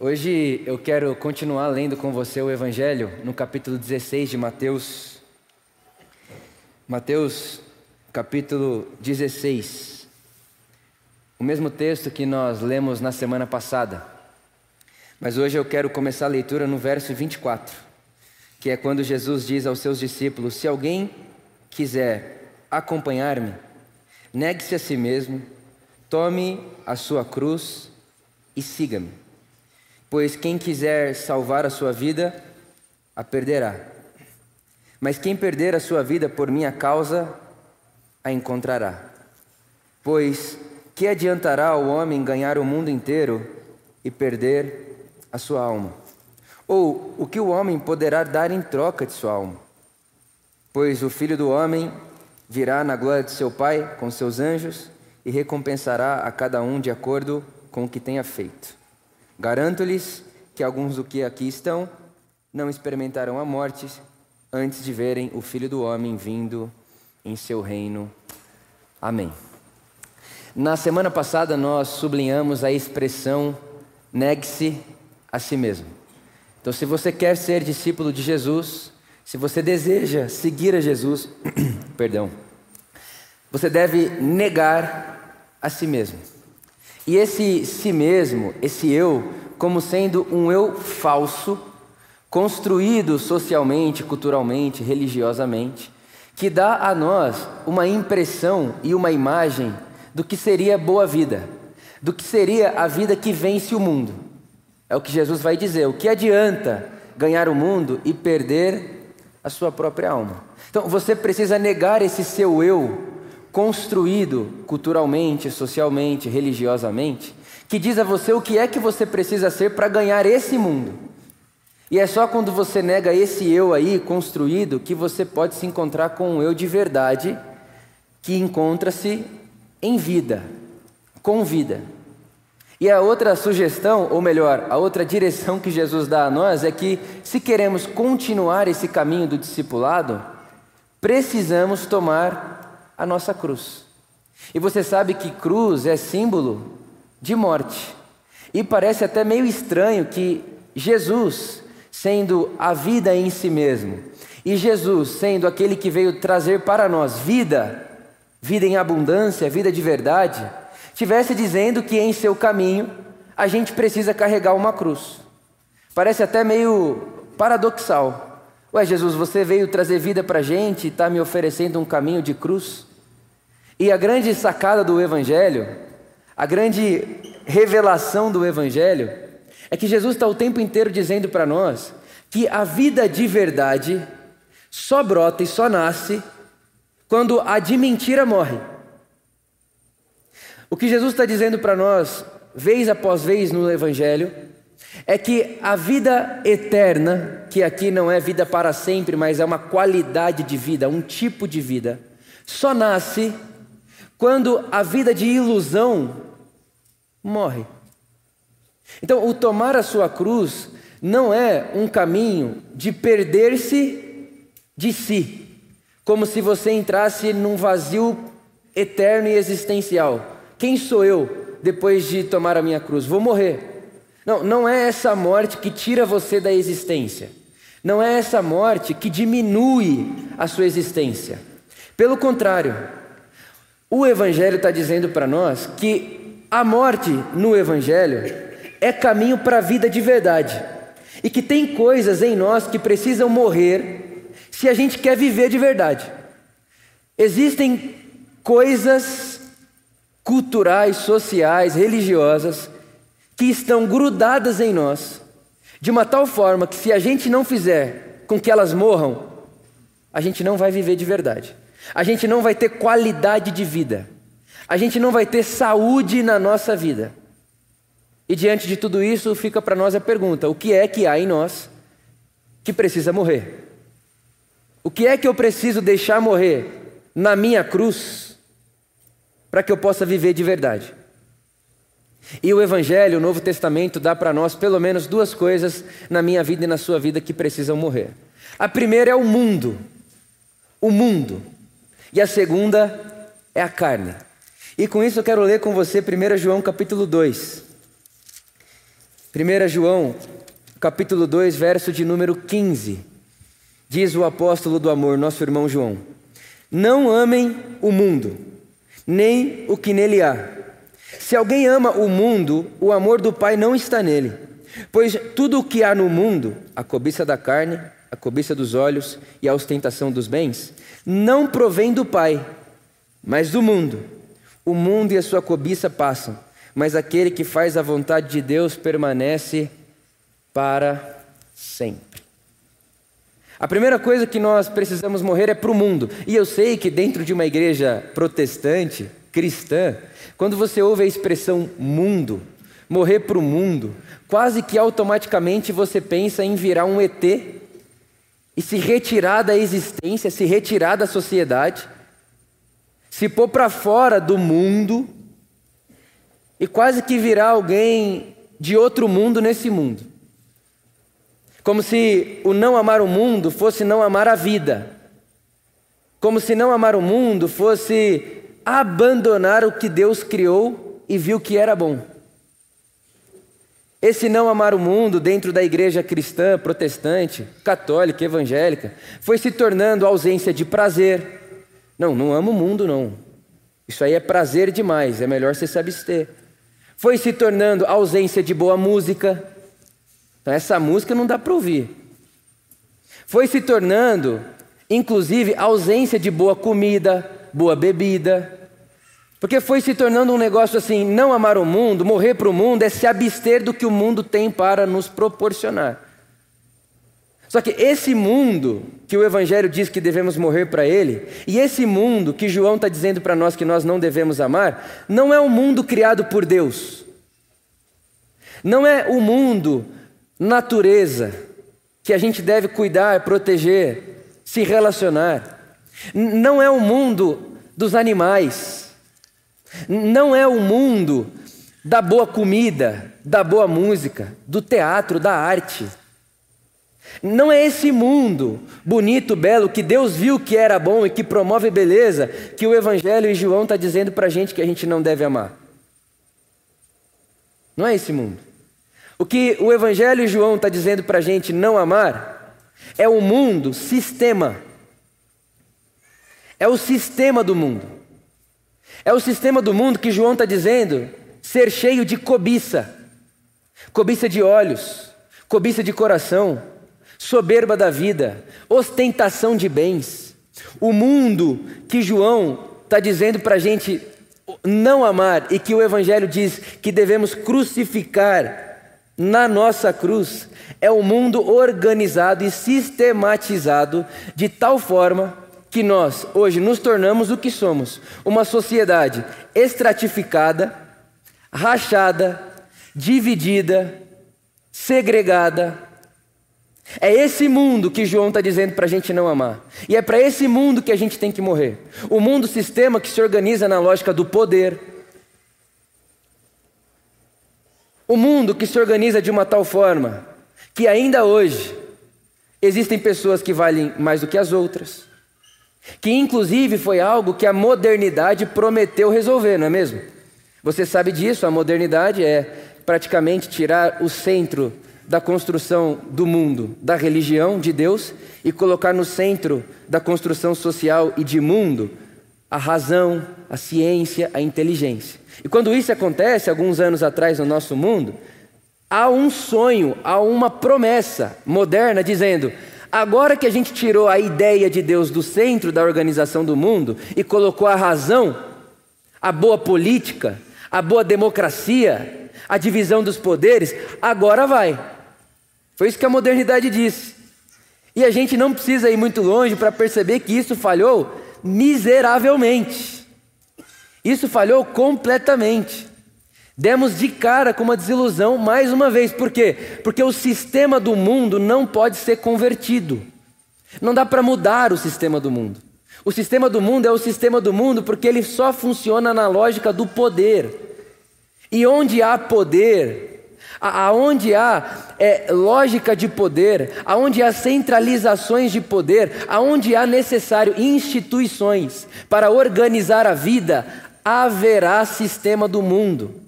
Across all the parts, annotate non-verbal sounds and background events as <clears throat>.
Hoje eu quero continuar lendo com você o Evangelho no capítulo 16 de Mateus. Mateus, capítulo 16. O mesmo texto que nós lemos na semana passada. Mas hoje eu quero começar a leitura no verso 24, que é quando Jesus diz aos seus discípulos: Se alguém quiser acompanhar-me, negue-se a si mesmo, tome a sua cruz e siga-me. Pois quem quiser salvar a sua vida, a perderá. Mas quem perder a sua vida por minha causa, a encontrará. Pois que adiantará o homem ganhar o mundo inteiro e perder a sua alma? Ou o que o homem poderá dar em troca de sua alma? Pois o filho do homem virá na glória de seu Pai com seus anjos e recompensará a cada um de acordo com o que tenha feito. Garanto-lhes que alguns do que aqui estão não experimentarão a morte antes de verem o Filho do Homem vindo em seu reino. Amém. Na semana passada nós sublinhamos a expressão negue-se a si mesmo. Então, se você quer ser discípulo de Jesus, se você deseja seguir a Jesus, <clears throat> perdão, você deve negar a si mesmo. E esse si mesmo, esse eu, como sendo um eu falso, construído socialmente, culturalmente, religiosamente, que dá a nós uma impressão e uma imagem do que seria boa vida, do que seria a vida que vence o mundo. É o que Jesus vai dizer. O que adianta ganhar o mundo e perder a sua própria alma? Então você precisa negar esse seu eu construído culturalmente, socialmente, religiosamente, que diz a você o que é que você precisa ser para ganhar esse mundo. E é só quando você nega esse eu aí construído que você pode se encontrar com um eu de verdade que encontra-se em vida, com vida. E a outra sugestão, ou melhor, a outra <laughs> direção que Jesus dá a nós é que, se queremos continuar esse caminho do discipulado, precisamos tomar a nossa cruz. E você sabe que cruz é símbolo de morte. E parece até meio estranho que Jesus, sendo a vida em si mesmo, e Jesus, sendo aquele que veio trazer para nós vida, vida em abundância, vida de verdade, tivesse dizendo que em seu caminho a gente precisa carregar uma cruz. Parece até meio paradoxal. Ué, Jesus, você veio trazer vida para a gente e está me oferecendo um caminho de cruz? E a grande sacada do Evangelho, a grande revelação do Evangelho, é que Jesus está o tempo inteiro dizendo para nós que a vida de verdade só brota e só nasce quando a de mentira morre. O que Jesus está dizendo para nós, vez após vez no Evangelho, é que a vida eterna, que aqui não é vida para sempre, mas é uma qualidade de vida, um tipo de vida, só nasce quando a vida de ilusão morre. Então, o tomar a sua cruz não é um caminho de perder-se de si, como se você entrasse num vazio eterno e existencial. Quem sou eu depois de tomar a minha cruz? Vou morrer. Não, não é essa morte que tira você da existência. Não é essa morte que diminui a sua existência. Pelo contrário, o Evangelho está dizendo para nós que a morte no Evangelho é caminho para a vida de verdade. E que tem coisas em nós que precisam morrer se a gente quer viver de verdade. Existem coisas culturais, sociais, religiosas que estão grudadas em nós, de uma tal forma que se a gente não fizer com que elas morram, a gente não vai viver de verdade. A gente não vai ter qualidade de vida. A gente não vai ter saúde na nossa vida. E diante de tudo isso, fica para nós a pergunta: o que é que há em nós que precisa morrer? O que é que eu preciso deixar morrer na minha cruz para que eu possa viver de verdade? E o Evangelho, o Novo Testamento, dá para nós pelo menos duas coisas na minha vida e na sua vida que precisam morrer. A primeira é o mundo. O mundo. E a segunda é a carne. E com isso eu quero ler com você 1 João capítulo 2. 1 João, capítulo 2, verso de número 15. Diz o apóstolo do amor, nosso irmão João: Não amem o mundo, nem o que nele há. Se alguém ama o mundo, o amor do Pai não está nele. Pois tudo o que há no mundo, a cobiça da carne, a cobiça dos olhos e a ostentação dos bens, não provém do Pai, mas do mundo. O mundo e a sua cobiça passam, mas aquele que faz a vontade de Deus permanece para sempre. A primeira coisa que nós precisamos morrer é para o mundo. E eu sei que dentro de uma igreja protestante, cristã, quando você ouve a expressão mundo, morrer para o mundo, quase que automaticamente você pensa em virar um ET e se retirar da existência, se retirar da sociedade, se pôr para fora do mundo e quase que virar alguém de outro mundo nesse mundo. Como se o não amar o mundo fosse não amar a vida. Como se não amar o mundo fosse abandonar o que Deus criou e viu que era bom. Esse não amar o mundo dentro da igreja cristã, protestante, católica, evangélica, foi se tornando ausência de prazer. Não, não amo o mundo, não. Isso aí é prazer demais, é melhor você se abster. Foi se tornando ausência de boa música. Então, essa música não dá para ouvir. Foi se tornando, inclusive, ausência de boa comida, boa bebida. Porque foi se tornando um negócio assim: não amar o mundo, morrer para o mundo, é se abster do que o mundo tem para nos proporcionar. Só que esse mundo que o Evangelho diz que devemos morrer para ele, e esse mundo que João está dizendo para nós que nós não devemos amar, não é um mundo criado por Deus. Não é o mundo natureza que a gente deve cuidar, proteger, se relacionar. Não é o mundo dos animais não é o mundo da boa comida, da boa música, do teatro, da arte. Não é esse mundo bonito, belo, que Deus viu que era bom e que promove beleza, que o Evangelho e João está dizendo para a gente que a gente não deve amar. Não é esse mundo. O que o Evangelho e João está dizendo para a gente não amar é o mundo sistema. É o sistema do mundo. É o sistema do mundo que João está dizendo ser cheio de cobiça, cobiça de olhos, cobiça de coração, soberba da vida, ostentação de bens. O mundo que João está dizendo para a gente não amar e que o Evangelho diz que devemos crucificar na nossa cruz é o um mundo organizado e sistematizado de tal forma que nós hoje nos tornamos o que somos: uma sociedade estratificada, rachada, dividida, segregada. É esse mundo que João está dizendo para a gente não amar. E é para esse mundo que a gente tem que morrer. O mundo sistema que se organiza na lógica do poder. O mundo que se organiza de uma tal forma que ainda hoje existem pessoas que valem mais do que as outras que inclusive foi algo que a modernidade prometeu resolver, não é mesmo? Você sabe disso, a modernidade é praticamente tirar o centro da construção do mundo, da religião de Deus, e colocar no centro da construção social e de mundo a razão, a ciência, a inteligência. E quando isso acontece, alguns anos atrás no nosso mundo, há um sonho, há uma promessa moderna dizendo: Agora que a gente tirou a ideia de Deus do centro da organização do mundo e colocou a razão, a boa política, a boa democracia, a divisão dos poderes, agora vai. Foi isso que a modernidade disse. E a gente não precisa ir muito longe para perceber que isso falhou miseravelmente. Isso falhou completamente. Demos de cara com uma desilusão mais uma vez, por quê? Porque o sistema do mundo não pode ser convertido. Não dá para mudar o sistema do mundo. O sistema do mundo é o sistema do mundo porque ele só funciona na lógica do poder. E onde há poder, aonde há é, lógica de poder, aonde há centralizações de poder, aonde há necessário instituições para organizar a vida, haverá sistema do mundo.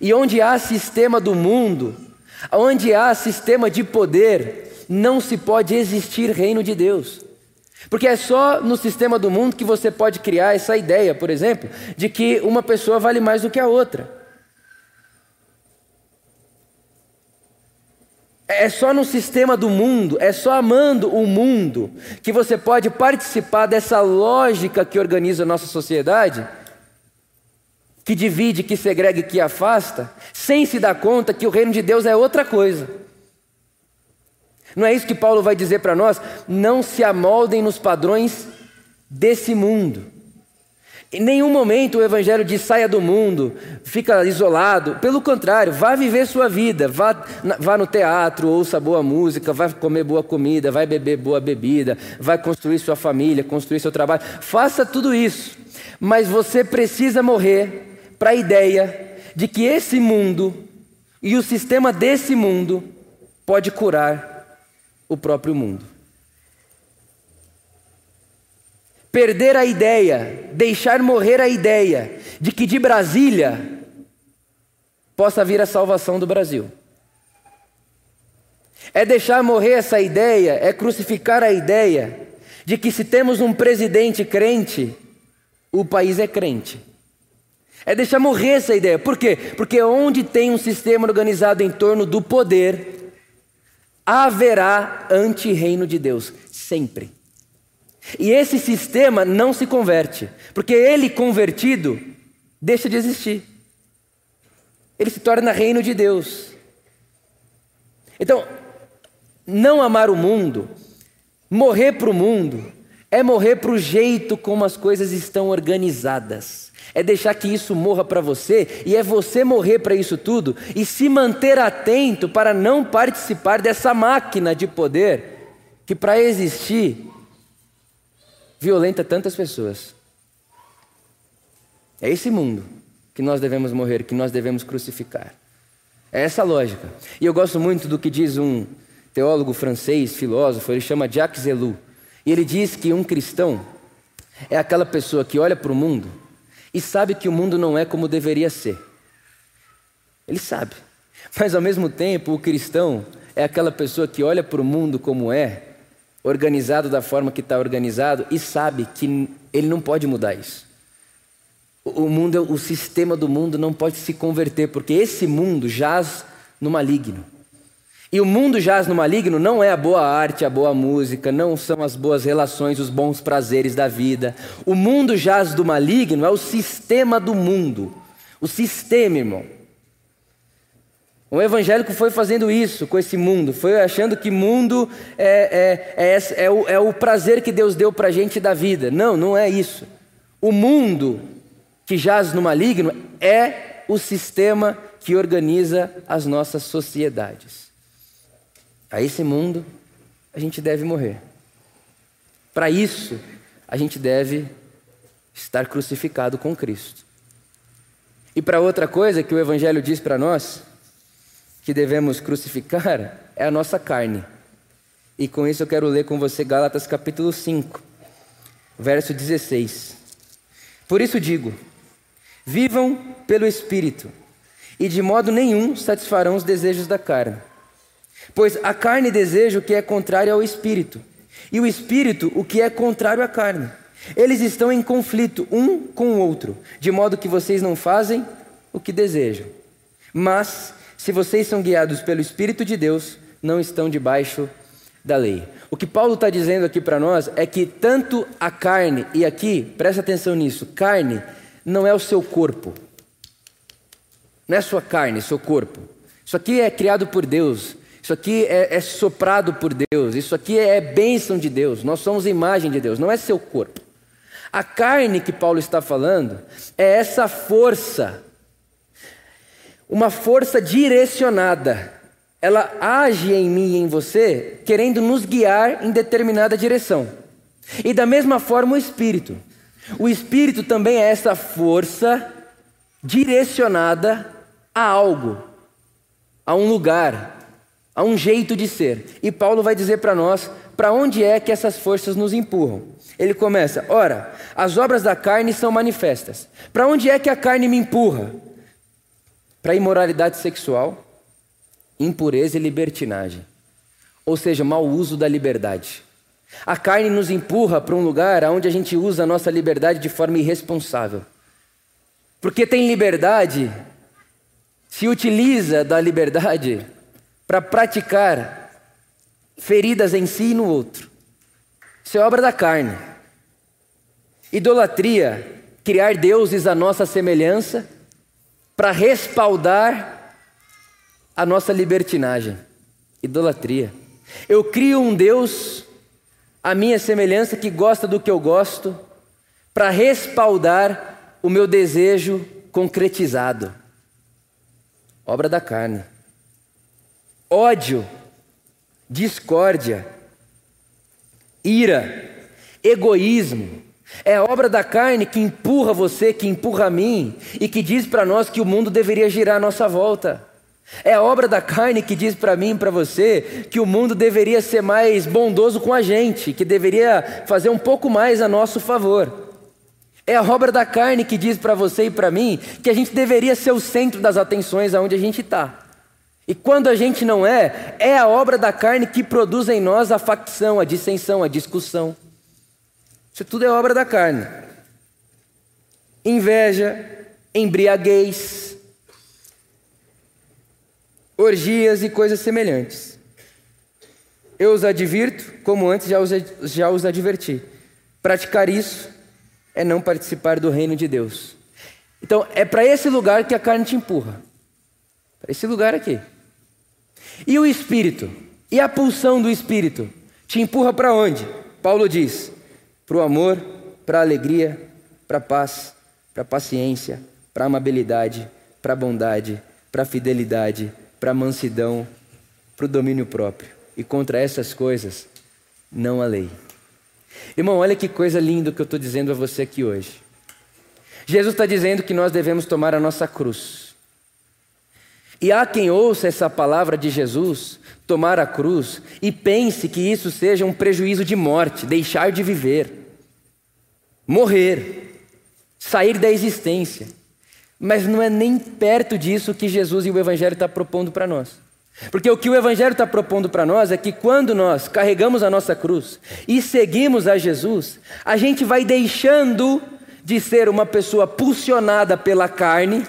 E onde há sistema do mundo, Onde há sistema de poder, não se pode existir reino de Deus. Porque é só no sistema do mundo que você pode criar essa ideia, por exemplo, de que uma pessoa vale mais do que a outra. É só no sistema do mundo, é só amando o mundo que você pode participar dessa lógica que organiza a nossa sociedade, que divide, que segrega e que afasta, sem se dar conta que o reino de Deus é outra coisa. Não é isso que Paulo vai dizer para nós? Não se amoldem nos padrões desse mundo. Em nenhum momento o Evangelho diz saia do mundo, fica isolado. Pelo contrário, vá viver sua vida, vá, vá no teatro, ouça boa música, vai comer boa comida, vai beber boa bebida, vai construir sua família, construir seu trabalho. Faça tudo isso. Mas você precisa morrer para a ideia de que esse mundo e o sistema desse mundo pode curar o próprio mundo. perder a ideia, deixar morrer a ideia de que de Brasília possa vir a salvação do Brasil. É deixar morrer essa ideia, é crucificar a ideia de que se temos um presidente crente, o país é crente. É deixar morrer essa ideia. Por quê? Porque onde tem um sistema organizado em torno do poder, haverá anti-reino de Deus, sempre. E esse sistema não se converte, porque ele convertido deixa de existir. Ele se torna reino de Deus. Então, não amar o mundo, morrer para o mundo, é morrer para o jeito como as coisas estão organizadas. É deixar que isso morra para você e é você morrer para isso tudo e se manter atento para não participar dessa máquina de poder que, para existir, violenta tantas pessoas. É esse mundo que nós devemos morrer, que nós devemos crucificar. É essa lógica. E eu gosto muito do que diz um teólogo francês, filósofo, ele chama Jacques Ellul. E ele diz que um cristão é aquela pessoa que olha para o mundo e sabe que o mundo não é como deveria ser. Ele sabe. Mas ao mesmo tempo, o cristão é aquela pessoa que olha para o mundo como é organizado da forma que está organizado e sabe que ele não pode mudar isso. O mundo, o sistema do mundo não pode se converter, porque esse mundo jaz no maligno. E o mundo jaz no maligno não é a boa arte, a boa música, não são as boas relações, os bons prazeres da vida. O mundo jaz do maligno é o sistema do mundo. O sistema, irmão. Um evangélico foi fazendo isso com esse mundo, foi achando que mundo é, é, é, é o, é o prazer que Deus deu para a gente da vida. Não, não é isso. O mundo que jaz no maligno é o sistema que organiza as nossas sociedades. A esse mundo a gente deve morrer. Para isso, a gente deve estar crucificado com Cristo. E para outra coisa que o Evangelho diz para nós, que devemos crucificar é a nossa carne. E com isso eu quero ler com você Gálatas capítulo 5, verso 16. Por isso digo: vivam pelo Espírito, e de modo nenhum satisfarão os desejos da carne. Pois a carne deseja o que é contrário ao Espírito, e o Espírito o que é contrário à carne. Eles estão em conflito um com o outro, de modo que vocês não fazem o que desejam. Mas se vocês são guiados pelo Espírito de Deus, não estão debaixo da lei. O que Paulo está dizendo aqui para nós é que tanto a carne, e aqui, presta atenção nisso, carne não é o seu corpo. Não é sua carne, seu corpo. Isso aqui é criado por Deus. Isso aqui é, é soprado por Deus. Isso aqui é bênção de Deus. Nós somos imagem de Deus, não é seu corpo. A carne que Paulo está falando é essa força uma força direcionada. Ela age em mim e em você, querendo nos guiar em determinada direção. E da mesma forma o Espírito. O Espírito também é essa força direcionada a algo, a um lugar, a um jeito de ser. E Paulo vai dizer para nós para onde é que essas forças nos empurram. Ele começa: ora, as obras da carne são manifestas. Para onde é que a carne me empurra? para imoralidade sexual, impureza e libertinagem, ou seja, mau uso da liberdade. A carne nos empurra para um lugar onde a gente usa a nossa liberdade de forma irresponsável. Porque tem liberdade, se utiliza da liberdade para praticar feridas em si e no outro. Isso é obra da carne. Idolatria, criar deuses à nossa semelhança para respaldar a nossa libertinagem. Idolatria. Eu crio um Deus à minha semelhança que gosta do que eu gosto para respaldar o meu desejo concretizado. Obra da carne. Ódio, discórdia, ira, egoísmo, é obra da carne que empurra você, que empurra a mim e que diz para nós que o mundo deveria girar à nossa volta. É obra da carne que diz para mim e para você que o mundo deveria ser mais bondoso com a gente, que deveria fazer um pouco mais a nosso favor. É a obra da carne que diz para você e para mim que a gente deveria ser o centro das atenções aonde a gente está. E quando a gente não é, é a obra da carne que produz em nós a facção, a dissensão, a discussão. Isso tudo é obra da carne. Inveja, embriaguez, orgias e coisas semelhantes. Eu os advirto, como antes já os, já os adverti. Praticar isso é não participar do reino de Deus. Então, é para esse lugar que a carne te empurra. Para esse lugar aqui. E o espírito? E a pulsão do espírito? Te empurra para onde? Paulo diz: para o amor, para a alegria, para a paz, para a paciência, para a amabilidade, para a bondade, para a fidelidade, para a mansidão, para o domínio próprio. E contra essas coisas não há lei. Irmão, olha que coisa linda que eu estou dizendo a você aqui hoje. Jesus está dizendo que nós devemos tomar a nossa cruz. E há quem ouça essa palavra de Jesus, tomar a cruz, e pense que isso seja um prejuízo de morte, deixar de viver morrer, sair da existência. Mas não é nem perto disso que Jesus e o Evangelho estão tá propondo para nós. Porque o que o Evangelho está propondo para nós é que quando nós carregamos a nossa cruz e seguimos a Jesus, a gente vai deixando de ser uma pessoa pulsionada pela carne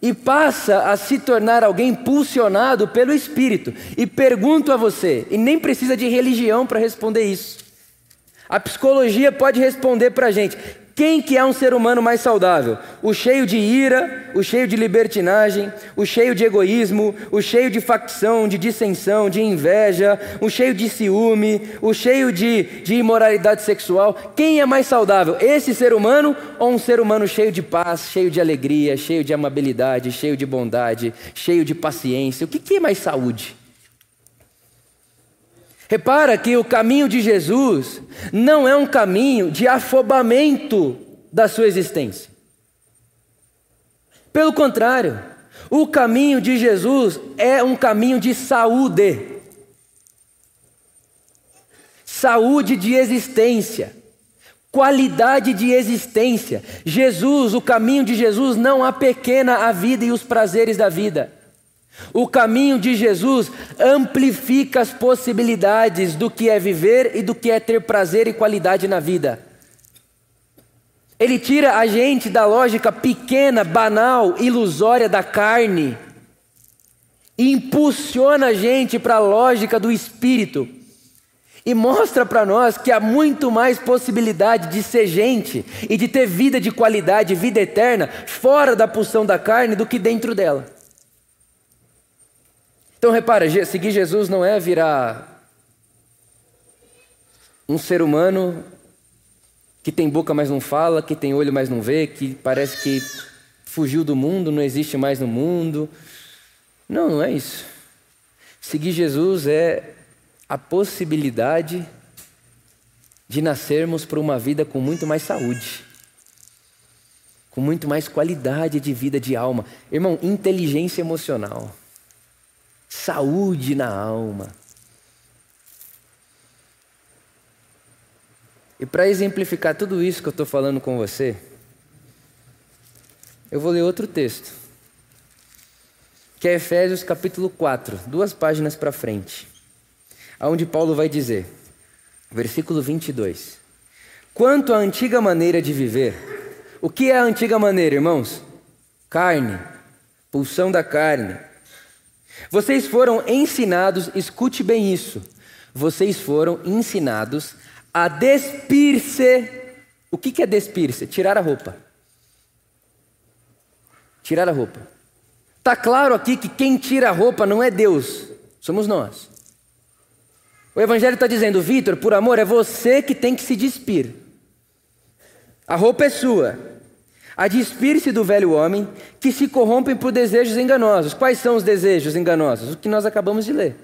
e passa a se tornar alguém pulsionado pelo Espírito. E pergunto a você, e nem precisa de religião para responder isso. A psicologia pode responder para a gente: quem que é um ser humano mais saudável? O cheio de ira, o cheio de libertinagem, o cheio de egoísmo, o cheio de facção, de dissensão, de inveja, o cheio de ciúme, o cheio de, de imoralidade sexual. Quem é mais saudável? Esse ser humano ou um ser humano cheio de paz, cheio de alegria, cheio de amabilidade, cheio de bondade, cheio de paciência? O que, que é mais saúde? Repara que o caminho de Jesus não é um caminho de afobamento da sua existência. Pelo contrário, o caminho de Jesus é um caminho de saúde. Saúde de existência, qualidade de existência. Jesus, o caminho de Jesus não apequena a vida e os prazeres da vida. O caminho de Jesus amplifica as possibilidades do que é viver e do que é ter prazer e qualidade na vida. Ele tira a gente da lógica pequena, banal, ilusória da carne e impulsiona a gente para a lógica do espírito. E mostra para nós que há muito mais possibilidade de ser gente e de ter vida de qualidade, vida eterna, fora da pulsão da carne do que dentro dela. Então repara, seguir Jesus não é virar um ser humano que tem boca, mas não fala, que tem olho, mas não vê, que parece que fugiu do mundo, não existe mais no mundo. Não, não é isso. Seguir Jesus é a possibilidade de nascermos para uma vida com muito mais saúde, com muito mais qualidade de vida de alma. Irmão, inteligência emocional saúde na alma. E para exemplificar tudo isso que eu estou falando com você, eu vou ler outro texto, que é Efésios capítulo 4, duas páginas para frente, aonde Paulo vai dizer, versículo 22. Quanto à antiga maneira de viver, o que é a antiga maneira, irmãos? Carne, pulsão da carne. Vocês foram ensinados, escute bem isso, vocês foram ensinados a despir-se. O que é despir-se? Tirar a roupa. Tirar a roupa. Está claro aqui que quem tira a roupa não é Deus, somos nós. O Evangelho está dizendo, Vitor, por amor, é você que tem que se despir. A roupa é sua. A despir-se do velho homem que se corrompem por desejos enganosos. Quais são os desejos enganosos? O que nós acabamos de ler.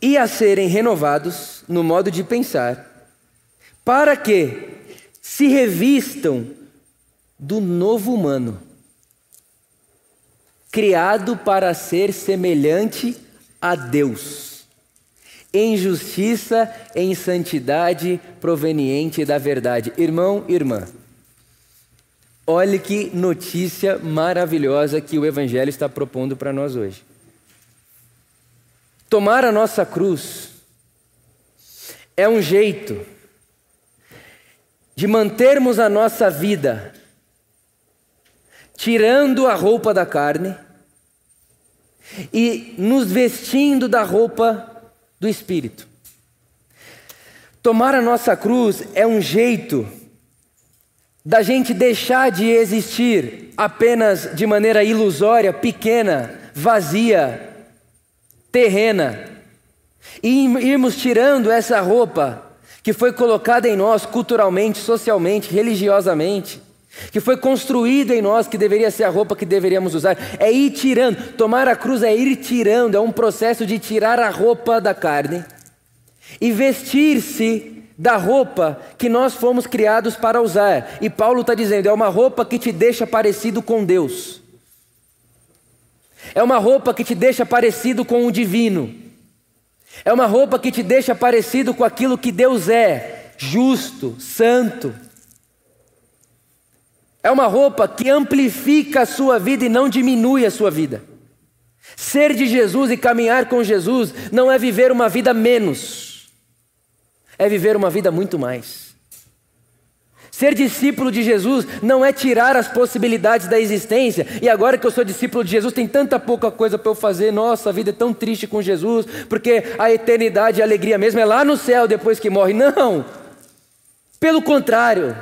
e a serem renovados no modo de pensar, para que se revistam do novo humano, criado para ser semelhante a Deus, em justiça, em santidade proveniente da verdade. Irmão, irmã, olhe que notícia maravilhosa que o Evangelho está propondo para nós hoje. Tomar a nossa cruz é um jeito de mantermos a nossa vida tirando a roupa da carne e nos vestindo da roupa do espírito. Tomar a nossa cruz é um jeito da gente deixar de existir apenas de maneira ilusória, pequena, vazia, terrena, e irmos tirando essa roupa que foi colocada em nós culturalmente, socialmente, religiosamente, que foi construída em nós, que deveria ser a roupa que deveríamos usar, é ir tirando. Tomar a cruz é ir tirando, é um processo de tirar a roupa da carne e vestir-se da roupa que nós fomos criados para usar. E Paulo está dizendo: é uma roupa que te deixa parecido com Deus. É uma roupa que te deixa parecido com o divino. É uma roupa que te deixa parecido com aquilo que Deus é, justo, santo. É uma roupa que amplifica a sua vida e não diminui a sua vida. Ser de Jesus e caminhar com Jesus não é viver uma vida menos, é viver uma vida muito mais. Ser discípulo de Jesus não é tirar as possibilidades da existência. E agora que eu sou discípulo de Jesus, tem tanta pouca coisa para eu fazer. Nossa, a vida é tão triste com Jesus, porque a eternidade e a alegria mesmo é lá no céu depois que morre. Não. Pelo contrário,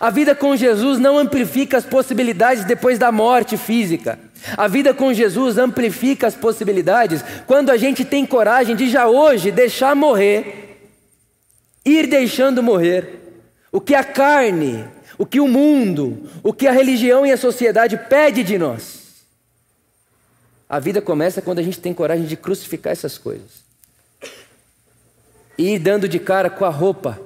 a vida com Jesus não amplifica as possibilidades depois da morte física. A vida com Jesus amplifica as possibilidades quando a gente tem coragem de já hoje deixar morrer, ir deixando morrer o que a carne, o que o mundo, o que a religião e a sociedade pede de nós. A vida começa quando a gente tem coragem de crucificar essas coisas. E ir dando de cara com a roupa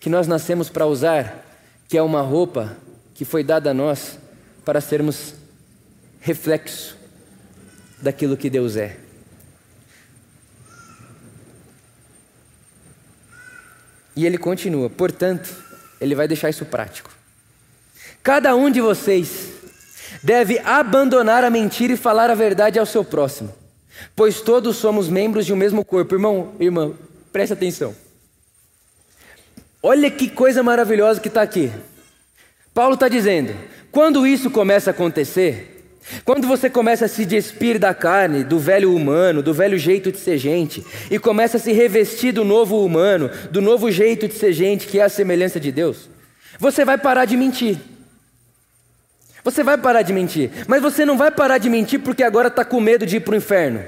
que nós nascemos para usar, que é uma roupa que foi dada a nós para sermos reflexo daquilo que Deus é. E ele continua: portanto, ele vai deixar isso prático. Cada um de vocês deve abandonar a mentira e falar a verdade ao seu próximo, pois todos somos membros de um mesmo corpo. Irmão, irmã, preste atenção. Olha que coisa maravilhosa que está aqui. Paulo está dizendo: quando isso começa a acontecer, quando você começa a se despir da carne, do velho humano, do velho jeito de ser gente, e começa a se revestir do novo humano, do novo jeito de ser gente, que é a semelhança de Deus, você vai parar de mentir. Você vai parar de mentir, mas você não vai parar de mentir porque agora está com medo de ir para o inferno.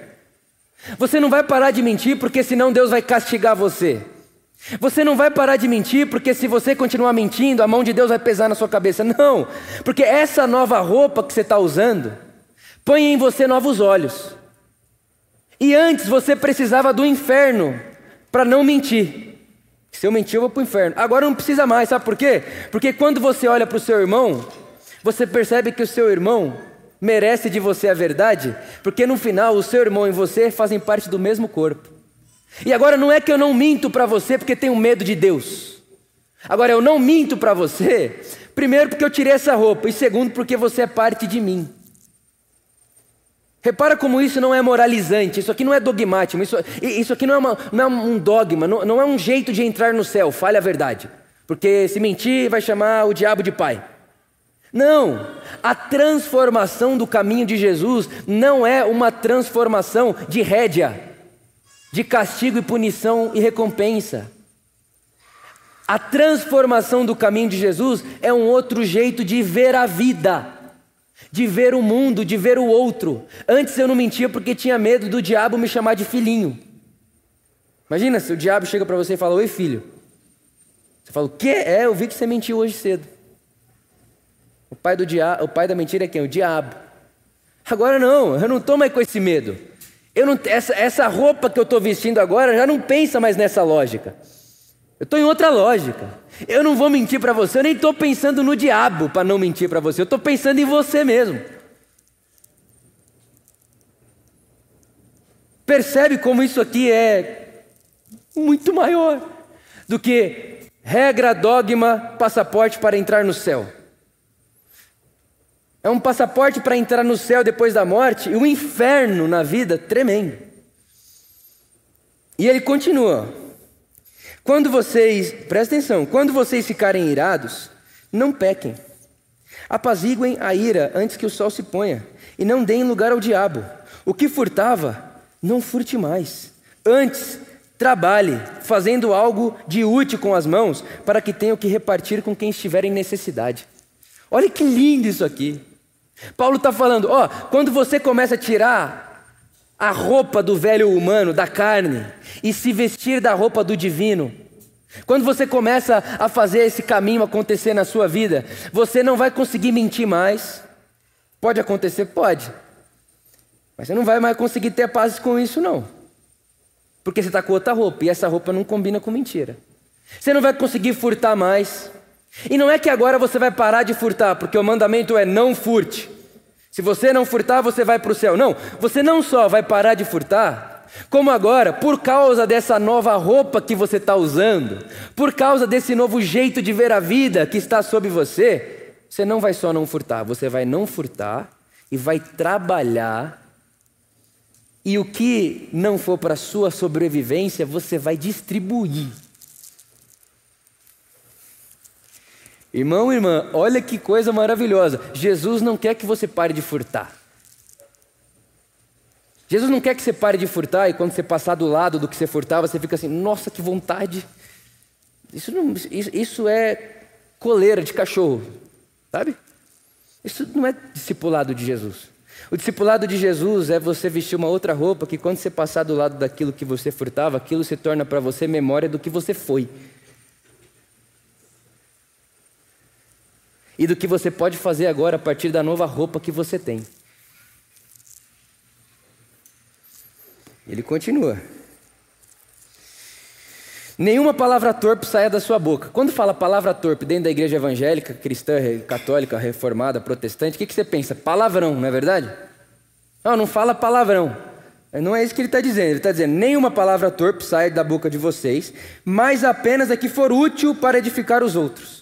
Você não vai parar de mentir porque senão Deus vai castigar você. Você não vai parar de mentir porque se você continuar mentindo, a mão de Deus vai pesar na sua cabeça. Não, porque essa nova roupa que você está usando põe em você novos olhos. E antes você precisava do inferno para não mentir. Se eu mentir, eu vou para o inferno. Agora não precisa mais, sabe por quê? Porque quando você olha para o seu irmão, você percebe que o seu irmão merece de você a verdade, porque no final o seu irmão e você fazem parte do mesmo corpo. E agora não é que eu não minto para você porque tenho medo de Deus. Agora, eu não minto para você, primeiro porque eu tirei essa roupa, e segundo porque você é parte de mim. Repara como isso não é moralizante, isso aqui não é dogmático, isso, isso aqui não é, uma, não é um dogma, não, não é um jeito de entrar no céu, fale a verdade. Porque se mentir vai chamar o diabo de pai. Não, a transformação do caminho de Jesus não é uma transformação de rédea, de castigo e punição e recompensa. A transformação do caminho de Jesus é um outro jeito de ver a vida, de ver o mundo, de ver o outro. Antes eu não mentia porque tinha medo do diabo me chamar de filhinho. Imagina se o diabo chega para você e fala: Oi, filho. Você fala: O quê? É, eu vi que você mentiu hoje cedo. O pai, do dia... o pai da mentira é quem? O diabo. Agora não, eu não estou mais com esse medo. Não... essa, essa roupa que eu estou vestindo agora já não pensa mais nessa lógica. Eu estou em outra lógica. Eu não vou mentir para você, eu nem estou pensando no diabo para não mentir para você, eu estou pensando em você mesmo. Percebe como isso aqui é muito maior do que regra, dogma, passaporte para entrar no céu. É um passaporte para entrar no céu depois da morte e um inferno na vida tremendo. E ele continua: Quando vocês, presta atenção, quando vocês ficarem irados, não pequem. Apaziguem a ira antes que o sol se ponha, e não deem lugar ao diabo. O que furtava, não furte mais. Antes, trabalhe, fazendo algo de útil com as mãos, para que tenham que repartir com quem estiver em necessidade. Olha que lindo isso aqui. Paulo está falando: ó, quando você começa a tirar a roupa do velho humano, da carne, e se vestir da roupa do divino, quando você começa a fazer esse caminho acontecer na sua vida, você não vai conseguir mentir mais. Pode acontecer? Pode. Mas você não vai mais conseguir ter paz com isso, não. Porque você está com outra roupa e essa roupa não combina com mentira. Você não vai conseguir furtar mais. E não é que agora você vai parar de furtar, porque o mandamento é não furte. Se você não furtar, você vai para o céu. Não, você não só vai parar de furtar, como agora, por causa dessa nova roupa que você está usando, por causa desse novo jeito de ver a vida que está sob você, você não vai só não furtar, você vai não furtar e vai trabalhar. E o que não for para sua sobrevivência, você vai distribuir. Irmão, irmã, olha que coisa maravilhosa. Jesus não quer que você pare de furtar. Jesus não quer que você pare de furtar e quando você passar do lado do que você furtava, você fica assim: nossa, que vontade. Isso, não, isso, isso é coleira de cachorro, sabe? Isso não é discipulado de Jesus. O discipulado de Jesus é você vestir uma outra roupa que quando você passar do lado daquilo que você furtava, aquilo se torna para você memória do que você foi. E do que você pode fazer agora a partir da nova roupa que você tem. Ele continua. Nenhuma palavra torpe saia da sua boca. Quando fala palavra torpe dentro da igreja evangélica, cristã, católica, reformada, protestante, o que, que você pensa? Palavrão, não é verdade? Não, não fala palavrão. Não é isso que ele está dizendo. Ele está dizendo: nenhuma palavra torpe saia da boca de vocês, mas apenas a que for útil para edificar os outros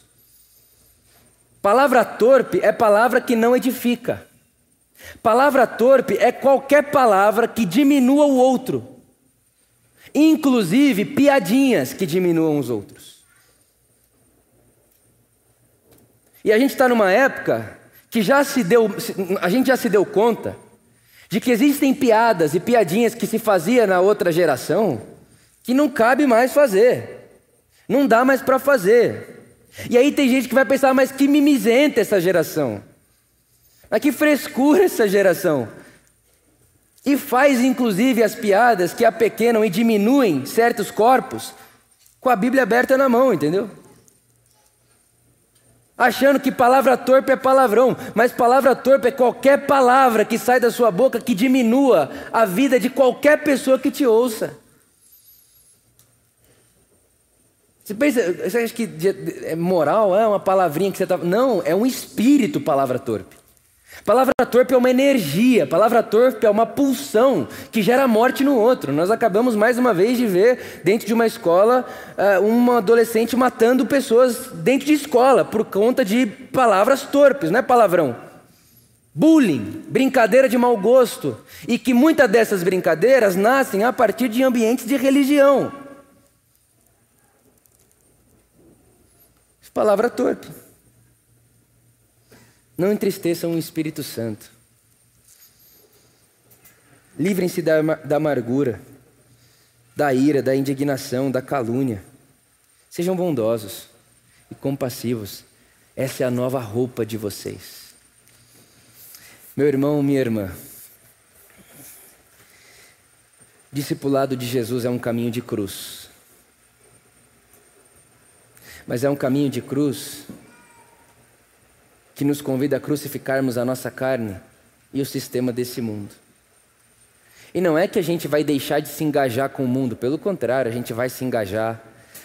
Palavra torpe é palavra que não edifica. Palavra torpe é qualquer palavra que diminua o outro, inclusive piadinhas que diminuam os outros. E a gente está numa época que já se deu, a gente já se deu conta de que existem piadas e piadinhas que se fazia na outra geração que não cabe mais fazer, não dá mais para fazer. E aí tem gente que vai pensar, mas que mimizenta essa geração. Mas que frescura essa geração. E faz inclusive as piadas que apequenam e diminuem certos corpos com a Bíblia aberta na mão, entendeu? Achando que palavra torpe é palavrão, mas palavra torpe é qualquer palavra que sai da sua boca que diminua a vida de qualquer pessoa que te ouça. Você pensa, você acha que é moral é uma palavrinha que você está. Não, é um espírito palavra torpe. Palavra torpe é uma energia, palavra torpe é uma pulsão que gera morte no outro. Nós acabamos mais uma vez de ver dentro de uma escola uh, um adolescente matando pessoas dentro de escola por conta de palavras torpes, não é palavrão. Bullying, brincadeira de mau gosto, e que muitas dessas brincadeiras nascem a partir de ambientes de religião. Palavra torpe. Não entristeçam o Espírito Santo. Livrem-se da, da amargura, da ira, da indignação, da calúnia. Sejam bondosos e compassivos. Essa é a nova roupa de vocês. Meu irmão, minha irmã, discipulado de Jesus é um caminho de cruz. Mas é um caminho de cruz que nos convida a crucificarmos a nossa carne e o sistema desse mundo. E não é que a gente vai deixar de se engajar com o mundo, pelo contrário, a gente vai se engajar,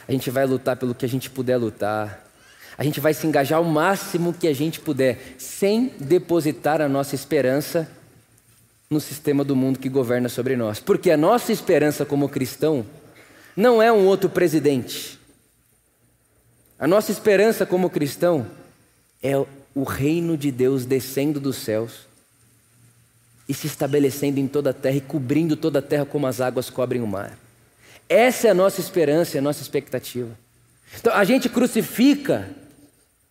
a gente vai lutar pelo que a gente puder lutar, a gente vai se engajar ao máximo que a gente puder, sem depositar a nossa esperança no sistema do mundo que governa sobre nós. Porque a nossa esperança como cristão não é um outro presidente. A nossa esperança como cristão é o reino de Deus descendo dos céus e se estabelecendo em toda a terra e cobrindo toda a terra como as águas cobrem o mar. Essa é a nossa esperança, é a nossa expectativa. Então a gente crucifica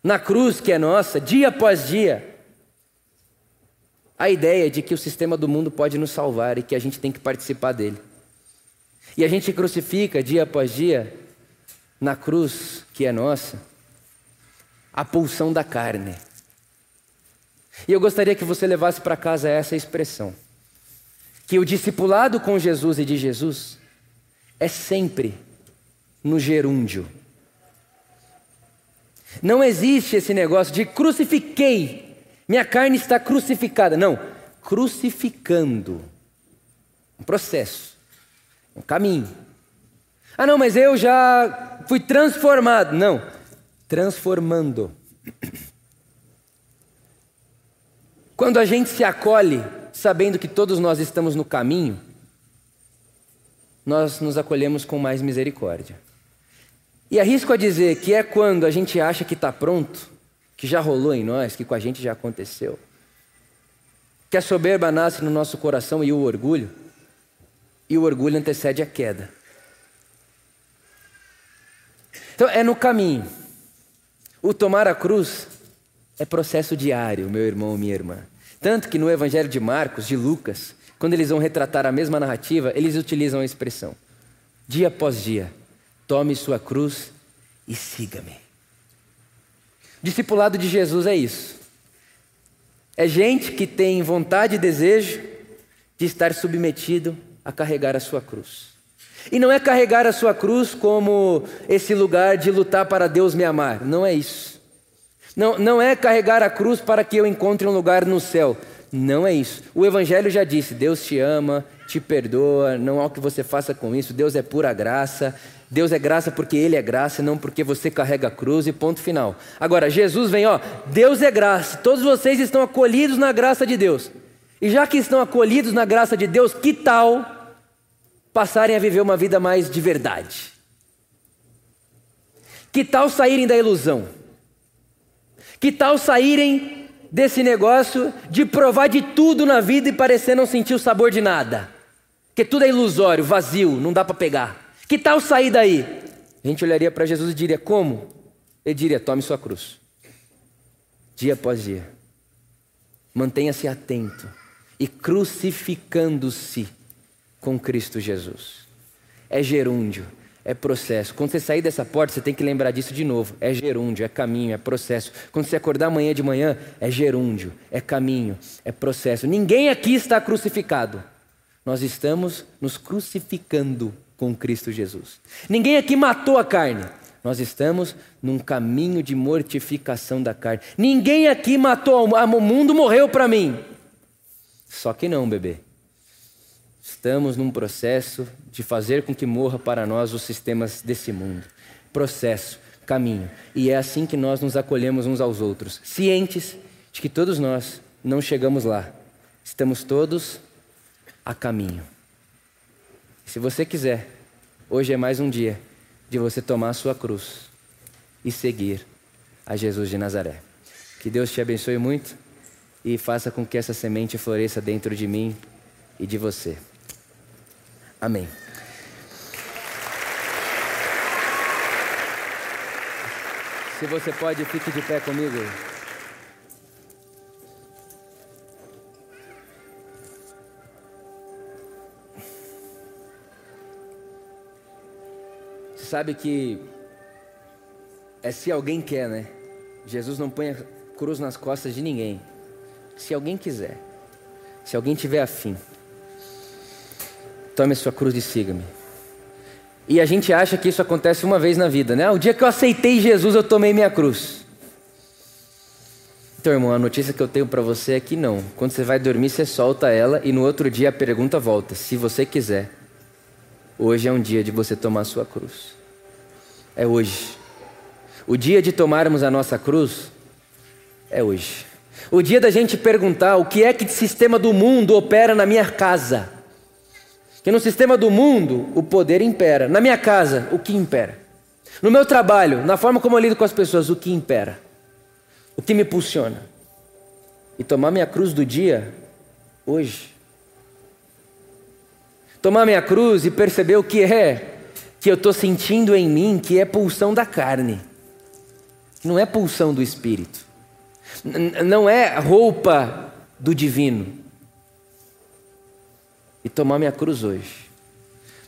na cruz que é nossa, dia após dia, a ideia de que o sistema do mundo pode nos salvar e que a gente tem que participar dele. E a gente crucifica dia após dia, na cruz que é nossa, a pulsão da carne. E eu gostaria que você levasse para casa essa expressão: que o discipulado com Jesus e de Jesus é sempre no gerúndio. Não existe esse negócio de crucifiquei, minha carne está crucificada. Não, crucificando. Um processo, um caminho. Ah, não, mas eu já fui transformado. Não, transformando. Quando a gente se acolhe sabendo que todos nós estamos no caminho, nós nos acolhemos com mais misericórdia. E arrisco a dizer que é quando a gente acha que está pronto, que já rolou em nós, que com a gente já aconteceu, que a soberba nasce no nosso coração e o orgulho, e o orgulho antecede a queda. Então é no caminho. O tomar a cruz é processo diário, meu irmão, minha irmã. Tanto que no Evangelho de Marcos, de Lucas, quando eles vão retratar a mesma narrativa, eles utilizam a expressão: dia após dia, tome sua cruz e siga-me. Discipulado de Jesus é isso. É gente que tem vontade e desejo de estar submetido a carregar a sua cruz. E não é carregar a sua cruz como esse lugar de lutar para Deus me amar. Não é isso. Não, não é carregar a cruz para que eu encontre um lugar no céu. Não é isso. O Evangelho já disse: Deus te ama, te perdoa, não há o que você faça com isso. Deus é pura graça. Deus é graça porque Ele é graça, não porque você carrega a cruz e ponto final. Agora, Jesus vem, ó, Deus é graça, todos vocês estão acolhidos na graça de Deus. E já que estão acolhidos na graça de Deus, que tal passarem a viver uma vida mais de verdade? Que tal saírem da ilusão? Que tal saírem desse negócio de provar de tudo na vida e parecer não sentir o sabor de nada? Que tudo é ilusório, vazio, não dá para pegar. Que tal sair daí? A gente olharia para Jesus e diria: Como? Ele diria: Tome sua cruz. Dia após dia. Mantenha-se atento e crucificando-se com Cristo Jesus. É gerúndio é processo. Quando você sair dessa porta, você tem que lembrar disso de novo. É gerúndio, é caminho, é processo. Quando você acordar amanhã de manhã, é gerúndio, é caminho, é processo. Ninguém aqui está crucificado. Nós estamos nos crucificando com Cristo Jesus. Ninguém aqui matou a carne. Nós estamos num caminho de mortificação da carne. Ninguém aqui matou o mundo, morreu para mim. Só que não, bebê. Estamos num processo de fazer com que morra para nós os sistemas desse mundo. Processo, caminho. E é assim que nós nos acolhemos uns aos outros, cientes de que todos nós não chegamos lá. Estamos todos a caminho. Se você quiser, hoje é mais um dia de você tomar a sua cruz e seguir a Jesus de Nazaré. Que Deus te abençoe muito e faça com que essa semente floresça dentro de mim e de você. Amém. Se você pode, fique de pé comigo. Sabe que é se alguém quer, né? Jesus não põe a cruz nas costas de ninguém. Se alguém quiser, se alguém tiver afim, tome a sua cruz e siga-me. E a gente acha que isso acontece uma vez na vida, né? O dia que eu aceitei Jesus, eu tomei minha cruz. Então, irmão, a notícia que eu tenho para você é que não. Quando você vai dormir, você solta ela e no outro dia a pergunta volta. Se você quiser, hoje é um dia de você tomar a sua cruz. É hoje. O dia de tomarmos a nossa cruz é hoje. O dia da gente perguntar o que é que o sistema do mundo opera na minha casa. Que no sistema do mundo o poder impera. Na minha casa, o que impera? No meu trabalho, na forma como eu lido com as pessoas, o que impera? O que me impulsiona? E tomar minha cruz do dia, hoje. Tomar minha cruz e perceber o que é que eu estou sentindo em mim, que é pulsão da carne, não é pulsão do espírito, não é roupa do divino e tomar minha cruz hoje.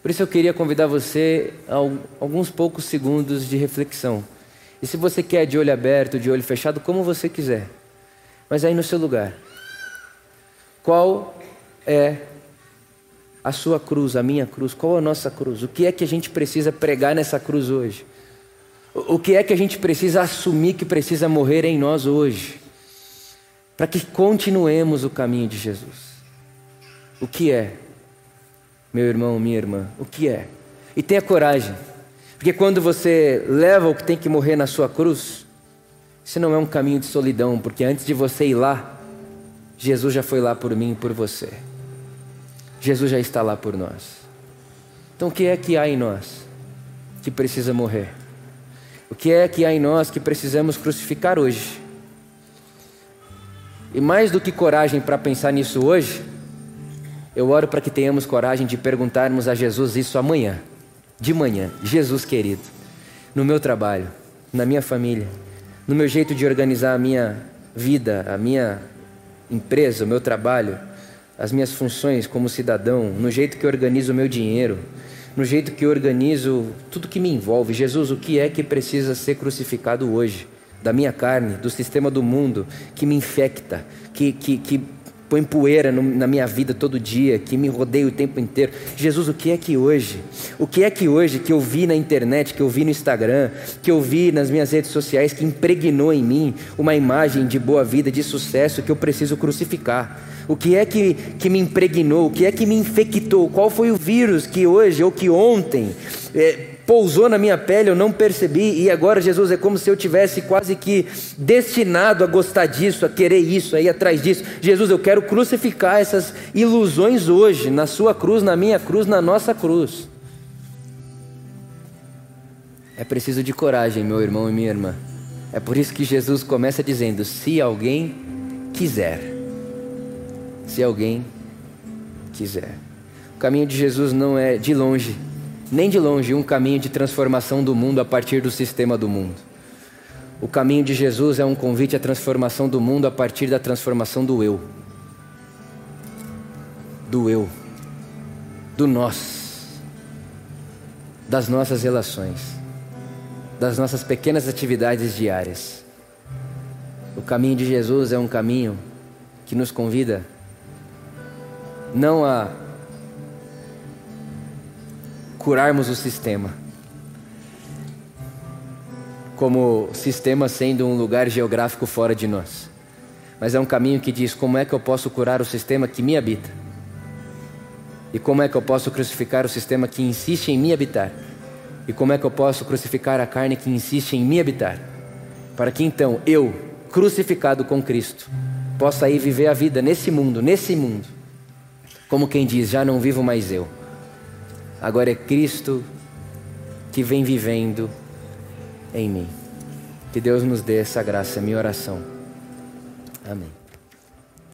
Por isso eu queria convidar você a alguns poucos segundos de reflexão. E se você quer de olho aberto, de olho fechado, como você quiser. Mas aí no seu lugar. Qual é a sua cruz, a minha cruz? Qual é a nossa cruz? O que é que a gente precisa pregar nessa cruz hoje? O que é que a gente precisa assumir que precisa morrer em nós hoje? Para que continuemos o caminho de Jesus. O que é? Meu irmão, minha irmã, o que é? E tenha coragem, porque quando você leva o que tem que morrer na sua cruz, isso não é um caminho de solidão, porque antes de você ir lá, Jesus já foi lá por mim e por você. Jesus já está lá por nós. Então o que é que há em nós que precisa morrer? O que é que há em nós que precisamos crucificar hoje? E mais do que coragem para pensar nisso hoje, eu oro para que tenhamos coragem de perguntarmos a Jesus isso amanhã, de manhã. Jesus querido, no meu trabalho, na minha família, no meu jeito de organizar a minha vida, a minha empresa, o meu trabalho, as minhas funções como cidadão, no jeito que organizo o meu dinheiro, no jeito que organizo tudo que me envolve. Jesus, o que é que precisa ser crucificado hoje? Da minha carne, do sistema do mundo que me infecta, que, que, que põe poeira no, na minha vida todo dia, que me rodeia o tempo inteiro. Jesus, o que é que hoje? O que é que hoje que eu vi na internet, que eu vi no Instagram, que eu vi nas minhas redes sociais, que impregnou em mim uma imagem de boa vida, de sucesso, que eu preciso crucificar? O que é que, que me impregnou? O que é que me infectou? Qual foi o vírus que hoje ou que ontem é, pousou na minha pele, eu não percebi, e agora, Jesus, é como se eu tivesse quase que destinado a gostar disso, a querer isso, a ir atrás disso. Jesus, eu quero crucificar essas ilusões hoje, na Sua cruz, na minha cruz, na nossa cruz. É preciso de coragem, meu irmão e minha irmã. É por isso que Jesus começa dizendo: se alguém quiser. Se alguém quiser. O caminho de Jesus não é de longe nem de longe um caminho de transformação do mundo a partir do sistema do mundo. O caminho de Jesus é um convite à transformação do mundo a partir da transformação do eu. Do eu. Do nós. Das nossas relações. Das nossas pequenas atividades diárias. O caminho de Jesus é um caminho que nos convida não a curarmos o sistema. Como sistema sendo um lugar geográfico fora de nós. Mas é um caminho que diz como é que eu posso curar o sistema que me habita. E como é que eu posso crucificar o sistema que insiste em me habitar. E como é que eu posso crucificar a carne que insiste em me habitar. Para que então eu, crucificado com Cristo, possa aí viver a vida nesse mundo, nesse mundo. Como quem diz, já não vivo mais eu. Agora é Cristo que vem vivendo em mim. Que Deus nos dê essa graça, é minha oração. Amém.